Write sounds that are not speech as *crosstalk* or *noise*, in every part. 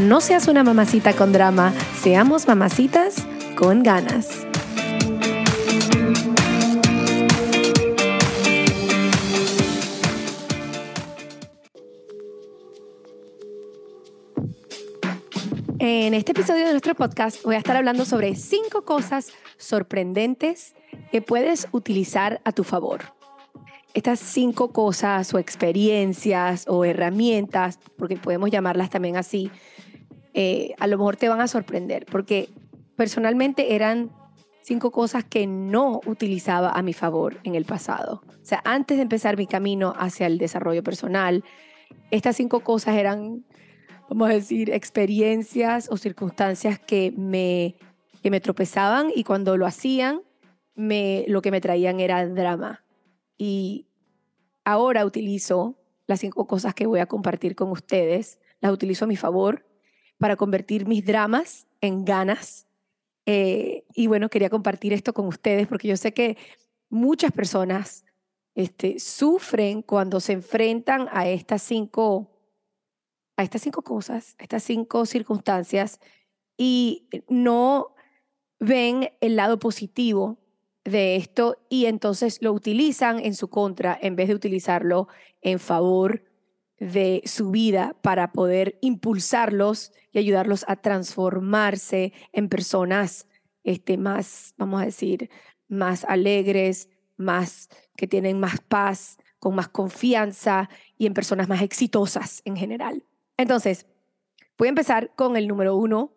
no seas una mamacita con drama, seamos mamacitas con ganas. En este episodio de nuestro podcast voy a estar hablando sobre cinco cosas sorprendentes que puedes utilizar a tu favor. Estas cinco cosas o experiencias o herramientas, porque podemos llamarlas también así, eh, a lo mejor te van a sorprender, porque personalmente eran cinco cosas que no utilizaba a mi favor en el pasado. O sea, antes de empezar mi camino hacia el desarrollo personal, estas cinco cosas eran, vamos a decir, experiencias o circunstancias que me, que me tropezaban y cuando lo hacían, me, lo que me traían era drama. Y ahora utilizo las cinco cosas que voy a compartir con ustedes, las utilizo a mi favor para convertir mis dramas en ganas. Eh, y bueno, quería compartir esto con ustedes porque yo sé que muchas personas este, sufren cuando se enfrentan a estas cinco, a estas cinco cosas, a estas cinco circunstancias y no ven el lado positivo de esto y entonces lo utilizan en su contra en vez de utilizarlo en favor de su vida para poder impulsarlos y ayudarlos a transformarse en personas este, más, vamos a decir, más alegres, más que tienen más paz, con más confianza y en personas más exitosas en general. Entonces, voy a empezar con el número uno,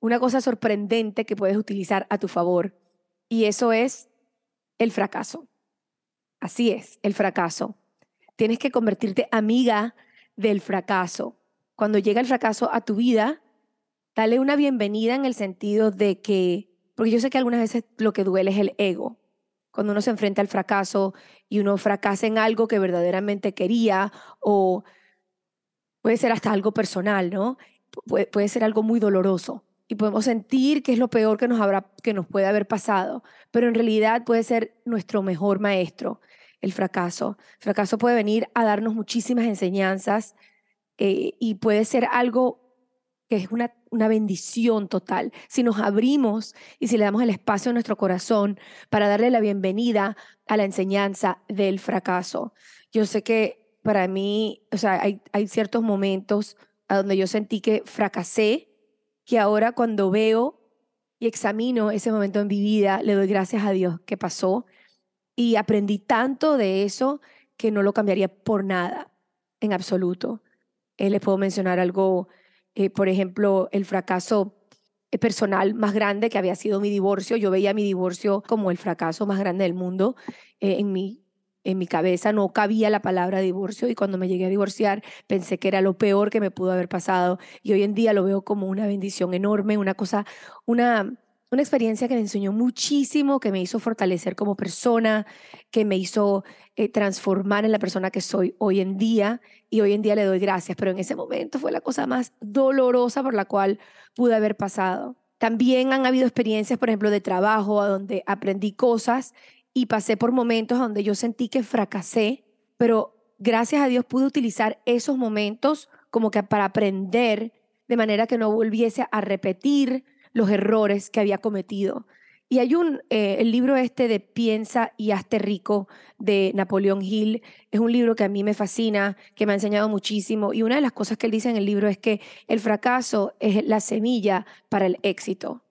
una cosa sorprendente que puedes utilizar a tu favor, y eso es el fracaso. Así es, el fracaso. Tienes que convertirte amiga del fracaso. Cuando llega el fracaso a tu vida, dale una bienvenida en el sentido de que, porque yo sé que algunas veces lo que duele es el ego. Cuando uno se enfrenta al fracaso y uno fracasa en algo que verdaderamente quería o puede ser hasta algo personal, ¿no? puede ser algo muy doloroso y podemos sentir que es lo peor que nos, habrá, que nos puede haber pasado, pero en realidad puede ser nuestro mejor maestro, el fracaso. El fracaso puede venir a darnos muchísimas enseñanzas eh, y puede ser algo que es una, una bendición total. Si nos abrimos y si le damos el espacio a nuestro corazón para darle la bienvenida a la enseñanza del fracaso. Yo sé que para mí, o sea, hay, hay ciertos momentos a donde yo sentí que fracasé que ahora cuando veo y examino ese momento en mi vida, le doy gracias a Dios que pasó y aprendí tanto de eso que no lo cambiaría por nada, en absoluto. Eh, les puedo mencionar algo, eh, por ejemplo, el fracaso eh, personal más grande que había sido mi divorcio. Yo veía mi divorcio como el fracaso más grande del mundo en mi en mi cabeza no cabía la palabra divorcio y cuando me llegué a divorciar pensé que era lo peor que me pudo haber pasado y hoy en día lo veo como una bendición enorme, una cosa, una, una experiencia que me enseñó muchísimo, que me hizo fortalecer como persona, que me hizo eh, transformar en la persona que soy hoy en día y hoy en día le doy gracias, pero en ese momento fue la cosa más dolorosa por la cual pude haber pasado. También han habido experiencias, por ejemplo, de trabajo, donde aprendí cosas y pasé por momentos donde yo sentí que fracasé, pero gracias a Dios pude utilizar esos momentos como que para aprender de manera que no volviese a repetir los errores que había cometido. Y hay un, eh, el libro este de Piensa y hazte rico de Napoleón Hill, es un libro que a mí me fascina, que me ha enseñado muchísimo. Y una de las cosas que él dice en el libro es que el fracaso es la semilla para el éxito.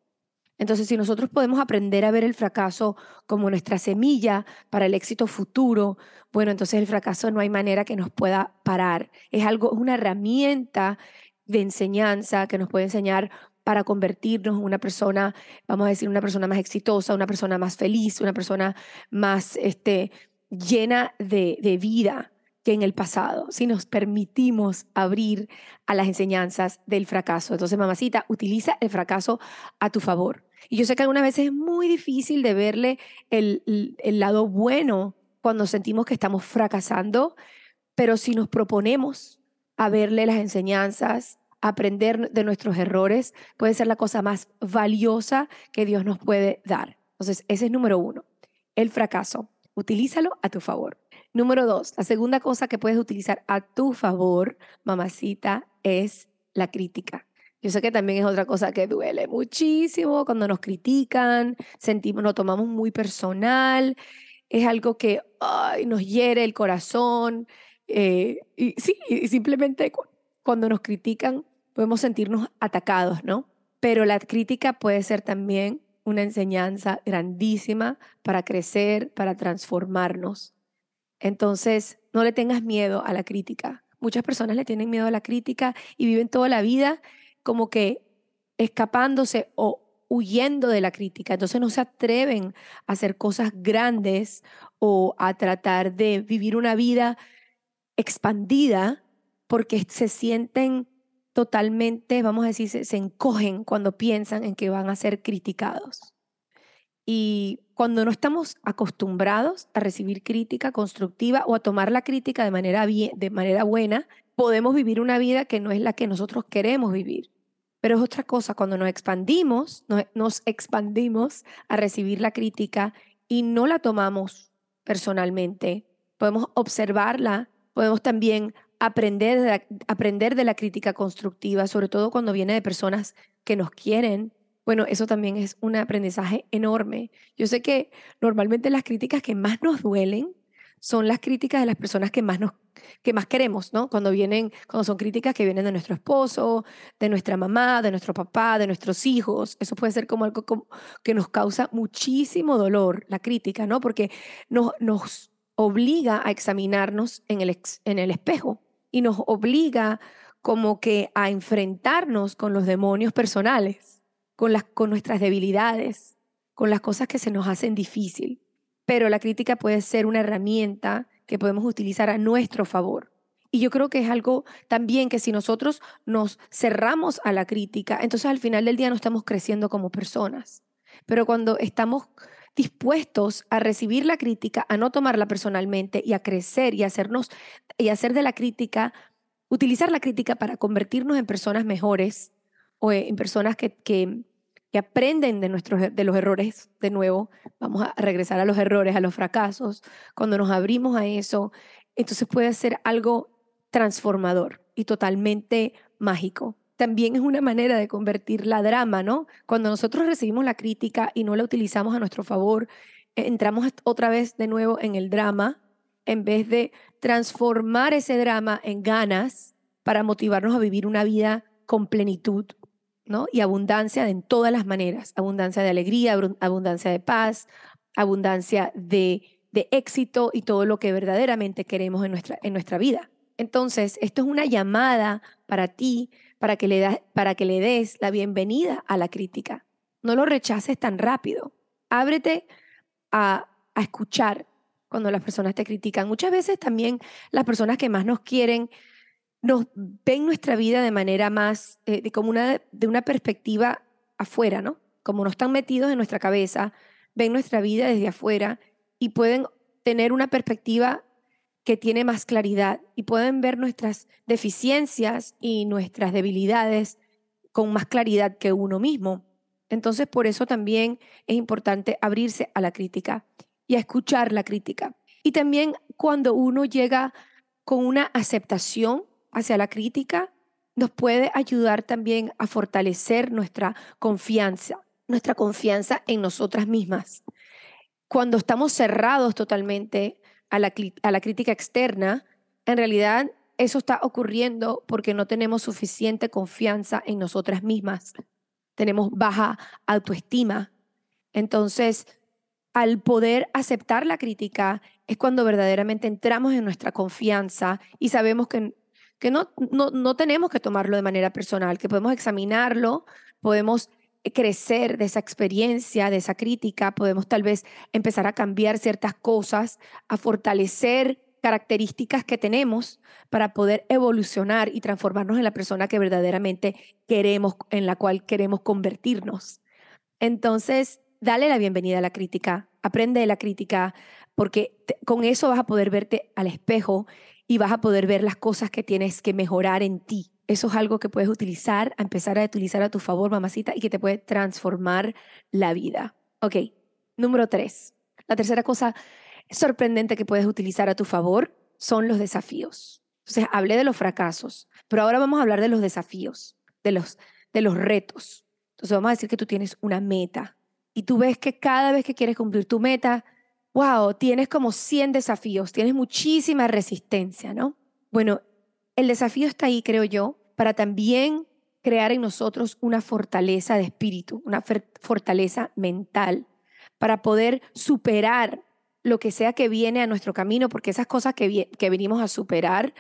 Entonces, si nosotros podemos aprender a ver el fracaso como nuestra semilla para el éxito futuro, bueno, entonces el fracaso no hay manera que nos pueda parar. Es algo, una herramienta de enseñanza que nos puede enseñar para convertirnos en una persona, vamos a decir, una persona más exitosa, una persona más feliz, una persona más este, llena de, vida que en el pasado, si nos permitimos abrir a las enseñanzas del fracaso. Entonces, mamacita, utiliza el fracaso a tu favor. Y yo sé que algunas veces es muy difícil de verle el, el lado bueno cuando sentimos que estamos fracasando, pero si nos proponemos a verle las enseñanzas, aprender de nuestros errores puede ser la cosa más valiosa que Dios nos puede dar. Entonces, ese es número uno, el fracaso. Utilízalo a tu favor. Número dos, la segunda cosa que puedes utilizar a tu favor, mamacita, es la crítica. Yo sé que también es otra cosa que duele muchísimo cuando nos critican, sentimos, nos tomamos muy personal, es algo que nos hiere el corazón. Eh, y sí, y simplemente cuando nos critican podemos sentirnos atacados, ¿no? Pero la crítica puede ser también una enseñanza grandísima para crecer, para transformarnos. Entonces, no le tengas miedo a la crítica. Muchas personas le tienen miedo a la crítica y viven toda la vida como que escapándose o huyendo de la crítica. Entonces no se atreven a hacer cosas grandes o a tratar de vivir una vida expandida porque se sienten totalmente, vamos a decir, se, encogen cuando piensan en que van a ser criticados. Y cuando no estamos acostumbrados a recibir crítica constructiva o a tomar la crítica de manera, bien, de manera buena, podemos vivir una vida que no es la que nosotros queremos vivir. Pero es otra cosa cuando nos expandimos, nos expandimos a recibir la crítica y no la tomamos personalmente. Podemos observarla, podemos también aprender de, la, aprender de la crítica constructiva, sobre todo cuando viene de personas que nos quieren. Bueno, eso también es un aprendizaje enorme. Yo sé que normalmente las críticas que más nos duelen son las críticas de las personas que más nos que más queremos, ¿no? Cuando vienen, cuando son críticas que vienen de nuestro esposo, de nuestra mamá, de nuestro papá, de nuestros hijos, eso puede ser como algo que nos causa muchísimo dolor, la crítica, ¿no? Porque nos, nos obliga a examinarnos en el, en el espejo y nos obliga como que a enfrentarnos con los demonios personales, con, las, con nuestras debilidades, con las cosas que se nos hacen difícil. Pero la crítica puede ser una herramienta que podemos utilizar a nuestro favor. Y yo creo que es algo también que si nosotros nos cerramos a la crítica, entonces al final del día no estamos creciendo como personas. Pero cuando estamos dispuestos a recibir la crítica, a no tomarla personalmente y a crecer y hacernos y hacer de la crítica, utilizar la crítica para convertirnos en personas mejores o en personas que, que, aprenden de, nuestros, de los errores de nuevo. Vamos a regresar a los errores, a los fracasos. Cuando nos abrimos a eso, entonces puede ser algo transformador y totalmente mágico también es una manera de convertir la drama, ¿no? Cuando nosotros recibimos la crítica y no la utilizamos a nuestro favor, eh, entramos otra vez de nuevo en el drama, en vez de transformar ese drama en ganas para motivarnos a vivir una vida con plenitud, ¿no? Y abundancia en todas las maneras, abundancia de alegría, abundancia de paz, abundancia de, de éxito y todo lo que verdaderamente queremos en nuestra, en nuestra vida. Entonces, esto es una llamada para ti para que, le para que le des la bienvenida a la crítica. No lo rechaces tan rápido. Ábrete a, escuchar cuando las personas te critican. Muchas veces también las personas que más nos quieren nos ven nuestra vida de manera más, eh, de como una, de una perspectiva afuera, ¿no? Como no están metidos en nuestra cabeza, ven nuestra vida desde afuera y pueden tener una perspectiva que tiene más claridad y pueden ver nuestras deficiencias y nuestras debilidades con más claridad que uno mismo. Entonces, por eso también es importante abrirse a la crítica y a escuchar la crítica. Y también cuando uno llega con una aceptación hacia la crítica, nos puede ayudar también a fortalecer nuestra confianza nuestra confianza en nosotras mismas. Cuando estamos cerrados totalmente a la, a la crítica externa, en realidad eso está ocurriendo porque no tenemos suficiente confianza en nosotras mismas. Tenemos baja autoestima. Entonces, al poder aceptar la crítica es cuando verdaderamente entramos en nuestra confianza y sabemos que, que no, no, no tenemos que tomarlo de manera personal, que podemos examinarlo, podemos crecer de esa experiencia, de esa crítica, podemos tal vez empezar a cambiar ciertas cosas, a fortalecer características que tenemos para poder evolucionar y transformarnos en la persona que verdaderamente queremos, en la cual queremos convertirnos. Entonces, dale la bienvenida a la crítica, aprende de la crítica, porque con eso vas a poder verte al espejo y vas a poder ver las cosas que tienes que mejorar en ti. Eso es algo que puedes utilizar, empezar a utilizar a tu favor, mamacita, y que te puede transformar la vida. Ok, número tres. La tercera cosa sorprendente que puedes utilizar a tu favor son los desafíos. Entonces, hablé de los fracasos, pero ahora vamos a hablar de los desafíos, de los, de los retos. Entonces, vamos a decir que tú tienes una meta y tú ves que cada vez que quieres cumplir tu meta, wow, tienes como 100 desafíos, tienes muchísima resistencia, ¿no? Bueno, el desafío está ahí, creo yo, para también crear en nosotros una fortaleza de espíritu, una fortaleza mental, para poder superar lo que sea que viene a nuestro camino, porque esas cosas que, que venimos a superar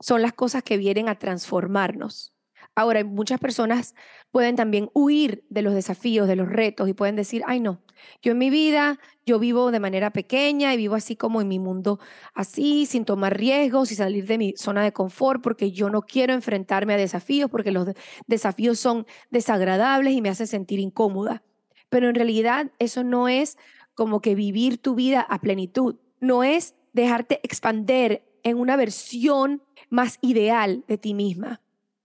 son las cosas que vienen a transformarnos. Ahora, muchas personas pueden también huir de los desafíos, de los retos y pueden decir, ay no, yo en mi vida, yo vivo de manera pequeña y vivo así como en mi mundo, así, sin tomar riesgos y salir de mi zona de confort porque yo no quiero enfrentarme a desafíos porque los desafíos son desagradables y me hacen sentir incómoda. Pero en realidad eso no es como que vivir tu vida a plenitud, no es dejarte expander en una versión más ideal de ti misma.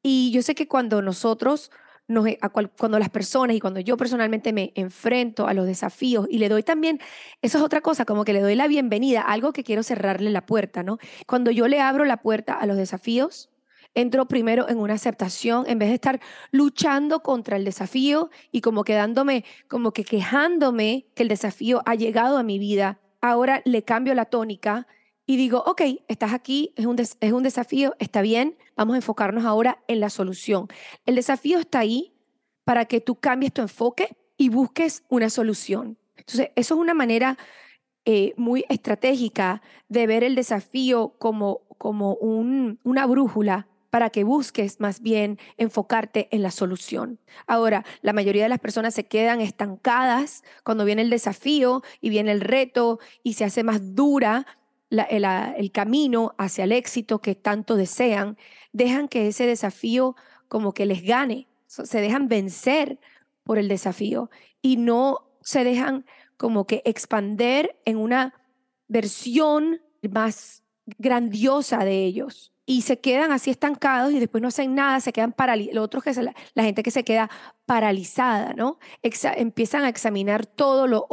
Y yo sé que cuando nosotros, nos, e, cuando las personas y cuando yo personalmente me enfrento a los desafíos y le doy también, eso es otra cosa, como que le doy la bienvenida, algo que quiero cerrarle la puerta, ¿no? Cuando yo le abro la puerta a los desafíos, entro primero en una aceptación en vez de estar luchando contra el desafío y como quedándome, como que quejándome que el desafío ha llegado a mi vida. Ahora le cambio la tónica y digo, ok, estás aquí, es un, es un desafío, está bien, vamos a enfocarnos ahora en la solución. El desafío está ahí para que tú cambies tu enfoque y busques una solución. Entonces, eso es una manera eh, muy estratégica de ver el desafío como, como un, una brújula para que busques más bien enfocarte en la solución. Ahora, la mayoría de las personas se quedan estancadas cuando viene el desafío y viene el reto y se hace más dura el, camino hacia el éxito que tanto desean, dejan que ese desafío como que les gane, se dejan vencer por el desafío y no se dejan como que expander en una versión más grandiosa de ellos y se quedan así estancados y después no hacen nada, se quedan paralizados. La, gente que se queda paralizada, ¿no? empiezan a examinar todo, lo,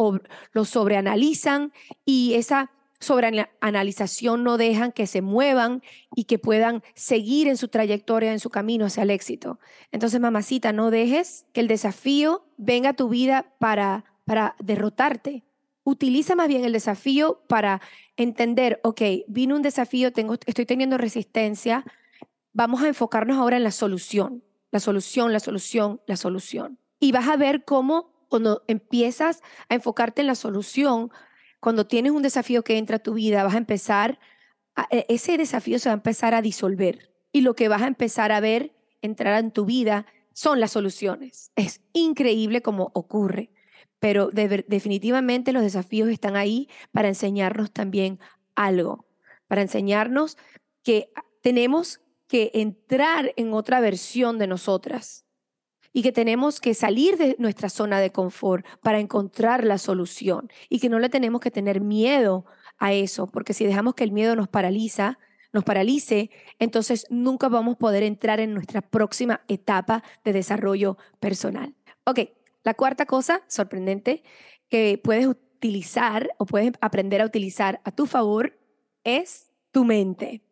lo sobreanalizan y esa sobre analización no dejan que se muevan y que puedan seguir en su trayectoria, en su camino hacia el éxito. Entonces, mamacita, no dejes que el desafío venga a tu vida para, para derrotarte. Utiliza más bien el desafío para entender, ok, vino un desafío, tengo, estoy teniendo resistencia, vamos a enfocarnos ahora en la solución, la solución, la solución, la solución. Y vas a ver cómo cuando empiezas a enfocarte en la solución, cuando tienes un desafío que entra a tu vida, vas a empezar, e, ese desafío se va a empezar a disolver y lo que vas a empezar a ver entrar en tu vida son las soluciones. Es increíble cómo ocurre, pero definitivamente los desafíos están ahí para enseñarnos también algo, para enseñarnos que tenemos que entrar en otra versión de nosotras y que tenemos que salir de nuestra zona de confort para encontrar la solución y que no le tenemos que tener miedo a eso, porque si dejamos que el miedo nos paraliza, nos paralice, entonces nunca vamos a poder entrar en nuestra próxima etapa de desarrollo personal. Ok, la cuarta cosa sorprendente que puedes utilizar o puedes aprender a utilizar a tu favor es tu mente.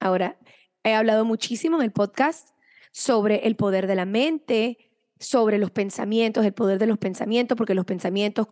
Ahora, he hablado muchísimo en el podcast sobre el poder de la mente sobre los pensamientos, el poder de los pensamientos, porque los pensamientos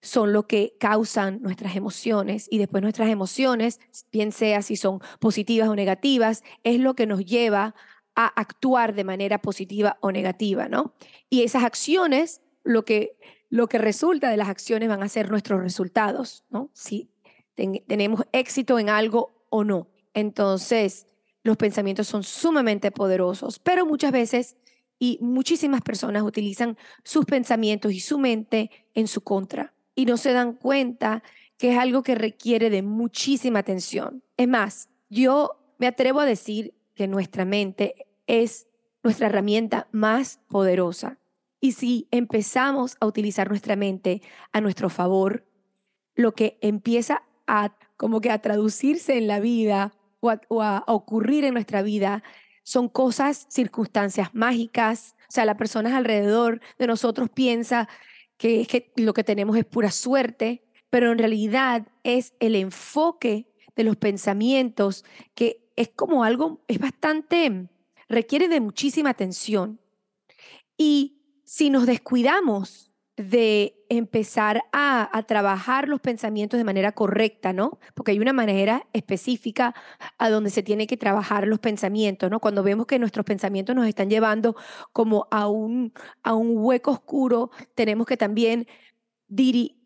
son lo que causan nuestras emociones y después nuestras emociones, bien sea si son positivas o negativas, es lo que nos lleva a actuar de manera positiva o negativa, ¿no? Y esas acciones, lo que, lo que resulta de las acciones van a ser nuestros resultados, ¿no? Si tenemos éxito en algo o no. Entonces, los pensamientos son sumamente poderosos, pero muchas veces y muchísimas personas utilizan sus pensamientos y su mente en su contra y no se dan cuenta que es algo que requiere de muchísima atención. Es más, yo me atrevo a decir que nuestra mente es nuestra herramienta más poderosa. Y si empezamos a utilizar nuestra mente a nuestro favor, lo que empieza a como que a traducirse en la vida o a, ocurrir en nuestra vida son cosas, circunstancias mágicas. O sea, las personas alrededor de nosotros piensa que, es que lo que tenemos es pura suerte, pero en realidad es el enfoque de los pensamientos que es como algo, es bastante, requiere de muchísima atención. Y si nos descuidamos de empezar a, trabajar los pensamientos de manera correcta, ¿no? Porque hay una manera específica a donde se tiene que trabajar los pensamientos, ¿no? Cuando vemos que nuestros pensamientos nos están llevando como a un, a un hueco oscuro, tenemos que también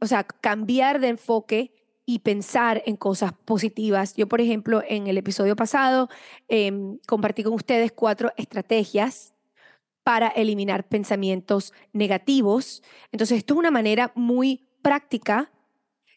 o sea, cambiar de enfoque y pensar en cosas positivas. Yo, por ejemplo, en el episodio pasado em, compartí con ustedes cuatro estrategias para eliminar pensamientos negativos. Entonces, esto es una manera muy práctica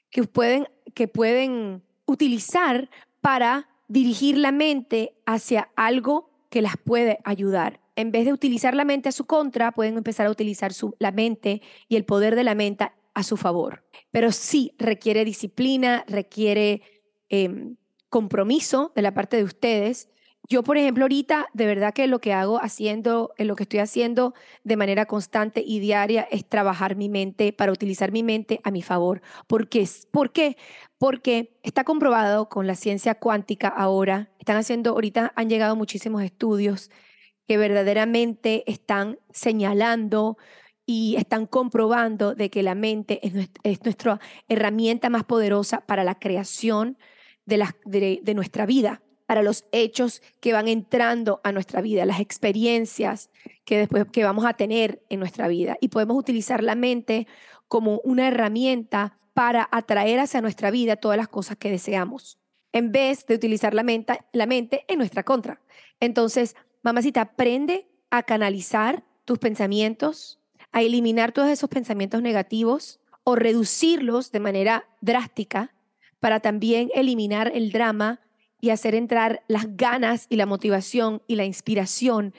que pueden, que pueden utilizar para dirigir la mente hacia algo que las puede ayudar. En vez de utilizar la mente a su contra, pueden empezar a utilizar la mente y el poder de la mente a su favor. Pero sí requiere disciplina, requiere em, compromiso de la parte de ustedes yo, por ejemplo, ahorita, de verdad que lo que hago haciendo, lo que estoy haciendo de manera constante y diaria es trabajar mi mente para utilizar mi mente a mi favor. ¿Por qué? ¿Por qué? Porque está comprobado con la ciencia cuántica ahora, están haciendo, ahorita han llegado muchísimos estudios que verdaderamente están señalando y están comprobando de que la mente es nuestra, herramienta más poderosa para la creación de nuestra vida para los hechos que van entrando a nuestra vida, las experiencias que después que vamos a tener en nuestra vida. Y podemos utilizar la mente como una herramienta para atraer hacia nuestra vida todas las cosas que deseamos, en vez de utilizar la mente, la mente en nuestra contra. Entonces, mamacita, aprende a canalizar tus pensamientos, a eliminar todos esos pensamientos negativos o reducirlos de manera drástica para también eliminar el drama y hacer entrar las ganas y la motivación y la inspiración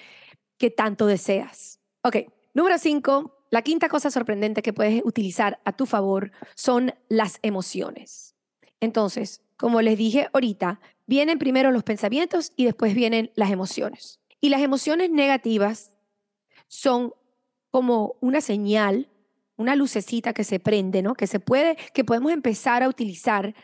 que tanto deseas. Ok, número cinco, la quinta cosa sorprendente que puedes utilizar a tu favor son las emociones. Entonces, como les dije ahorita, vienen primero los pensamientos y después vienen las emociones. Y las emociones negativas son como una señal, una lucecita que se prende, ¿no? Que se puede, que podemos empezar a utilizar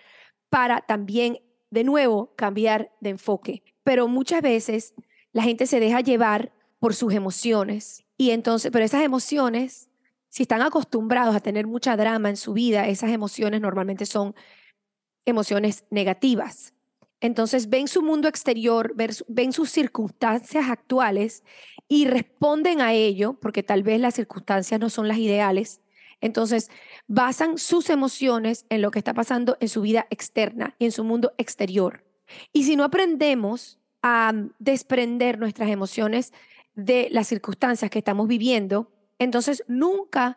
para también de nuevo, cambiar de enfoque. Pero muchas veces la gente se deja llevar por sus emociones y entonces, pero esas emociones, si están acostumbrados a tener mucha drama en su vida, esas emociones normalmente son emociones negativas. Entonces ven su mundo exterior, ven sus circunstancias actuales y responden a ello, porque tal vez las circunstancias no son las ideales, entonces, basan sus emociones en lo que está pasando en su vida externa y en su mundo exterior. Y si no aprendemos a desprender nuestras emociones de las circunstancias que estamos viviendo, entonces nunca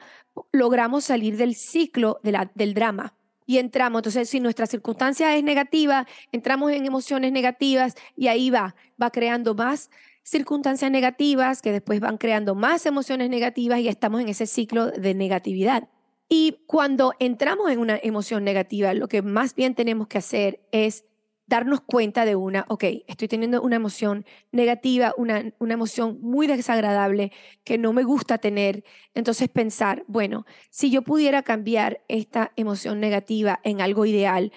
logramos salir del ciclo del drama y entramos. Entonces, si nuestra circunstancia es negativa, entramos en emociones negativas y ahí va, va creando más circunstancias negativas que después van creando más emociones negativas y estamos en ese ciclo de negatividad. Y cuando entramos en una emoción negativa, lo que más bien tenemos que hacer es darnos cuenta de una, ok, estoy teniendo una emoción negativa, una, una emoción muy desagradable que no me gusta tener. Entonces pensar, bueno, si yo pudiera cambiar esta emoción negativa en algo ideal,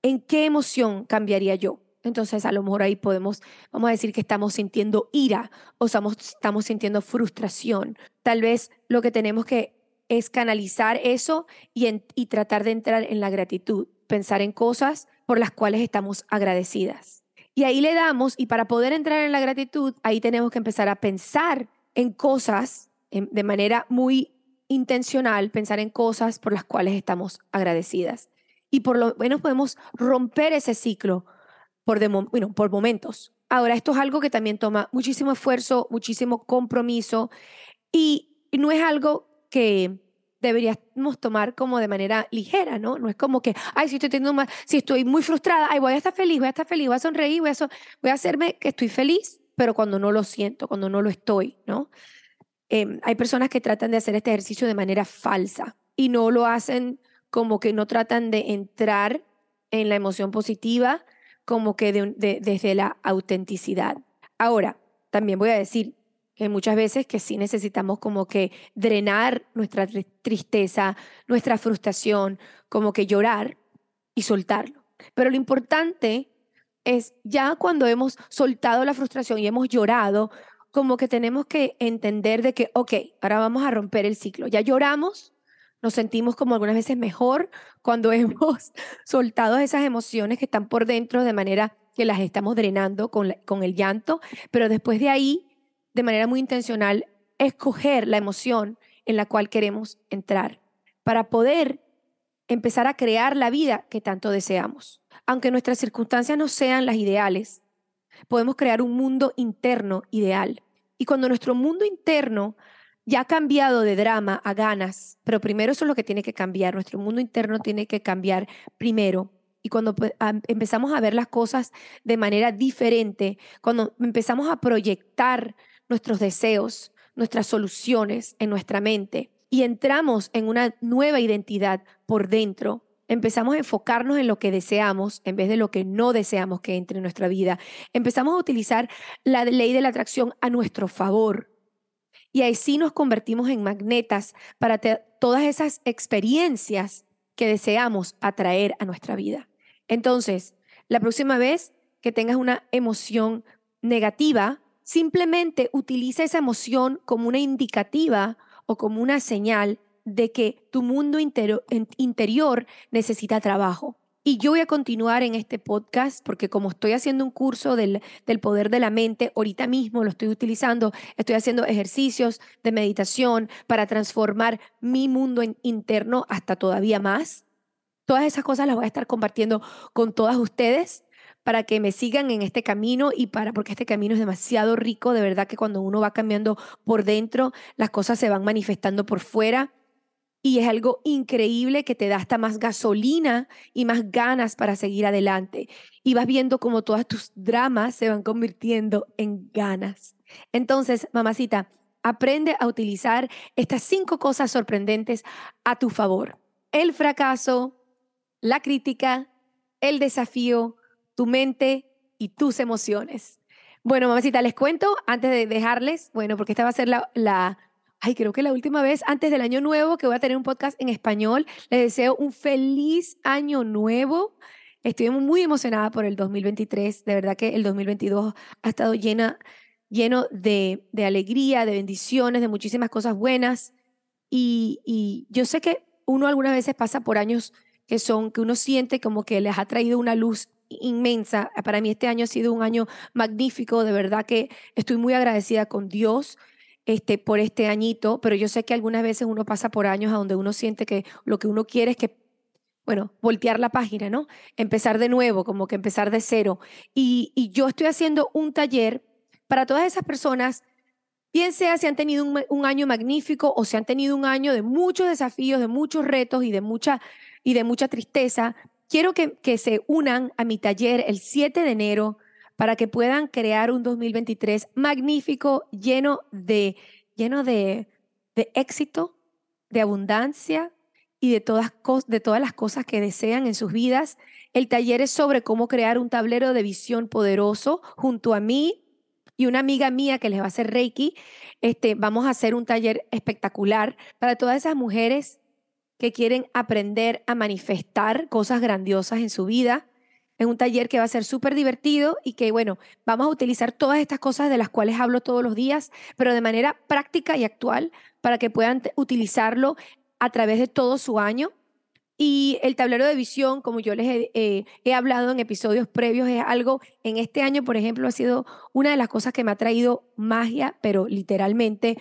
¿en qué emoción cambiaría yo? Entonces, a lo mejor ahí podemos, vamos a decir que estamos sintiendo ira o estamos, estamos sintiendo frustración. Tal vez lo que tenemos que es canalizar eso y, y tratar de entrar en la gratitud, pensar en cosas por las cuales estamos agradecidas. Y ahí le damos, y para poder entrar en la gratitud, ahí tenemos que empezar a pensar en cosas de manera muy intencional, pensar en cosas por las cuales estamos agradecidas. Y por lo menos podemos romper ese ciclo por, bueno, por momentos. Ahora, esto es algo que también toma muchísimo esfuerzo, muchísimo compromiso y no es algo que deberíamos tomar como de manera ligera, ¿no? No es como que, ay, si estoy teniendo más, si estoy muy frustrada, ay, voy a estar feliz, voy a estar feliz, voy a sonreír, voy a, voy a hacerme que estoy feliz, pero cuando no lo siento, cuando no lo estoy, ¿no? Em, hay personas que tratan de hacer este ejercicio de manera falsa y no lo hacen como que no tratan de entrar en la emoción positiva, como que desde la autenticidad. Ahora, también voy a decir que muchas veces que sí necesitamos como que drenar nuestra tristeza, nuestra frustración, como que llorar y soltarlo. Pero lo importante es ya cuando hemos soltado la frustración y hemos llorado, como que tenemos que entender de que, ok, ahora vamos a romper el ciclo. Ya lloramos, nos sentimos como algunas veces mejor cuando *laughs* hemos soltado esas emociones que están por dentro de manera que las estamos drenando con, con el llanto, pero después de ahí, de manera muy intencional, escoger la emoción en la cual queremos entrar para poder empezar a crear la vida que tanto deseamos. Aunque nuestras circunstancias no sean las ideales, podemos crear un mundo interno ideal. Y cuando nuestro mundo interno ya ha cambiado de drama a ganas, pero primero eso es lo que tiene que cambiar, nuestro mundo interno tiene que cambiar primero. Y cuando pues, empezamos a ver las cosas de manera diferente, cuando empezamos a proyectar nuestros deseos, nuestras soluciones en nuestra mente y entramos en una nueva identidad por dentro, empezamos a enfocarnos en lo que deseamos en vez de lo que no deseamos que entre en nuestra vida. Empezamos a utilizar la ley de la atracción a nuestro favor y ahí sí nos convertimos en magnetas para todas esas experiencias que deseamos atraer a nuestra vida. Entonces, la próxima vez que tengas una emoción negativa, simplemente utiliza esa emoción como una indicativa o como una señal de que tu mundo interior necesita trabajo. Y yo voy a continuar en este podcast porque como estoy haciendo un curso del, del, poder de la mente, ahorita mismo lo estoy utilizando, estoy haciendo ejercicios de meditación para transformar mi mundo interno hasta todavía más. Todas esas cosas las voy a estar compartiendo con todas ustedes para que me sigan en este camino y para porque este camino es demasiado rico, de verdad que cuando uno va cambiando por dentro, las cosas se van manifestando por fuera y es algo increíble que te da hasta más gasolina y más ganas para seguir adelante. Y vas viendo cómo todas tus dramas se van convirtiendo en ganas. Entonces, mamacita, aprende a utilizar estas cinco cosas sorprendentes a tu favor. El fracaso, la crítica, el desafío, tu mente y tus emociones. Bueno, mamacita, les cuento antes de dejarles, bueno, porque esta va a ser la, la ay, creo que la última vez antes del año nuevo que voy a tener un podcast en español. Les deseo un feliz año nuevo. Estoy muy emocionada por el 2023. De verdad que el 2022 ha estado llena, lleno de, de alegría, de bendiciones, de muchísimas cosas buenas. Y, y yo sé que uno algunas veces pasa por años que son, que uno siente como que les ha traído una luz inmensa. Para mí este año ha sido un año magnífico, de verdad que estoy muy agradecida con Dios este, por este añito, pero yo sé que algunas veces uno pasa por años a donde uno siente que lo que uno quiere es que, bueno, voltear la página, ¿no? Empezar de nuevo, como que empezar de cero. Y, yo estoy haciendo un taller para todas esas personas, bien sea si han tenido un, un año magnífico o si han tenido un año de muchos desafíos, de muchos retos y de mucha, y de mucha tristeza, quiero que, que se unan a mi taller el 7 de enero para que puedan crear un 2023 magnífico, lleno de, lleno de, de éxito, de abundancia y de todas, de todas las cosas que desean en sus vidas. El taller es sobre cómo crear un tablero de visión poderoso junto a mí y una amiga mía que les va a hacer Reiki. Este, vamos a hacer un taller espectacular para todas esas mujeres que quieren aprender a manifestar cosas grandiosas en su vida en un taller que va a ser súper divertido y que, bueno, vamos a utilizar todas estas cosas de las cuales hablo todos los días, pero de manera práctica y actual para que puedan utilizarlo a través de todo su año. Y el tablero de visión, como yo les he, he, hablado en episodios previos, es algo, en este año, por ejemplo, ha sido una de las cosas que me ha traído magia, pero literalmente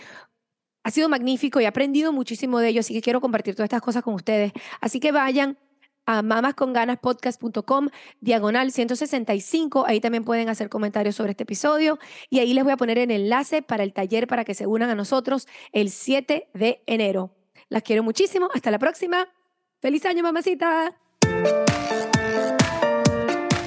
ha sido magnífico y he aprendido muchísimo de ello, así que quiero compartir todas estas cosas con ustedes. Así que vayan a mamasconganaspodcast.com, diagonal 165. Ahí también pueden hacer comentarios sobre este episodio. Y ahí les voy a poner el enlace para el taller para que se unan a nosotros el 7 de enero. Las quiero muchísimo. Hasta la próxima. ¡Feliz año, mamacita!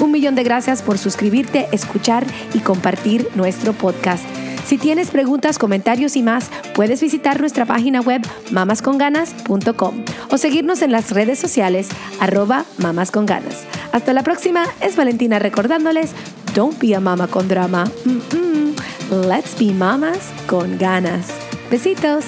Un millón de gracias por suscribirte, escuchar y compartir nuestro podcast. Si tienes preguntas, comentarios y más, puedes visitar nuestra página web mamasconganas.com o seguirnos en las redes sociales arroba mamasconganas. Hasta la próxima, es Valentina recordándoles, don't be a mama con drama, let's be mamas con ganas. Besitos.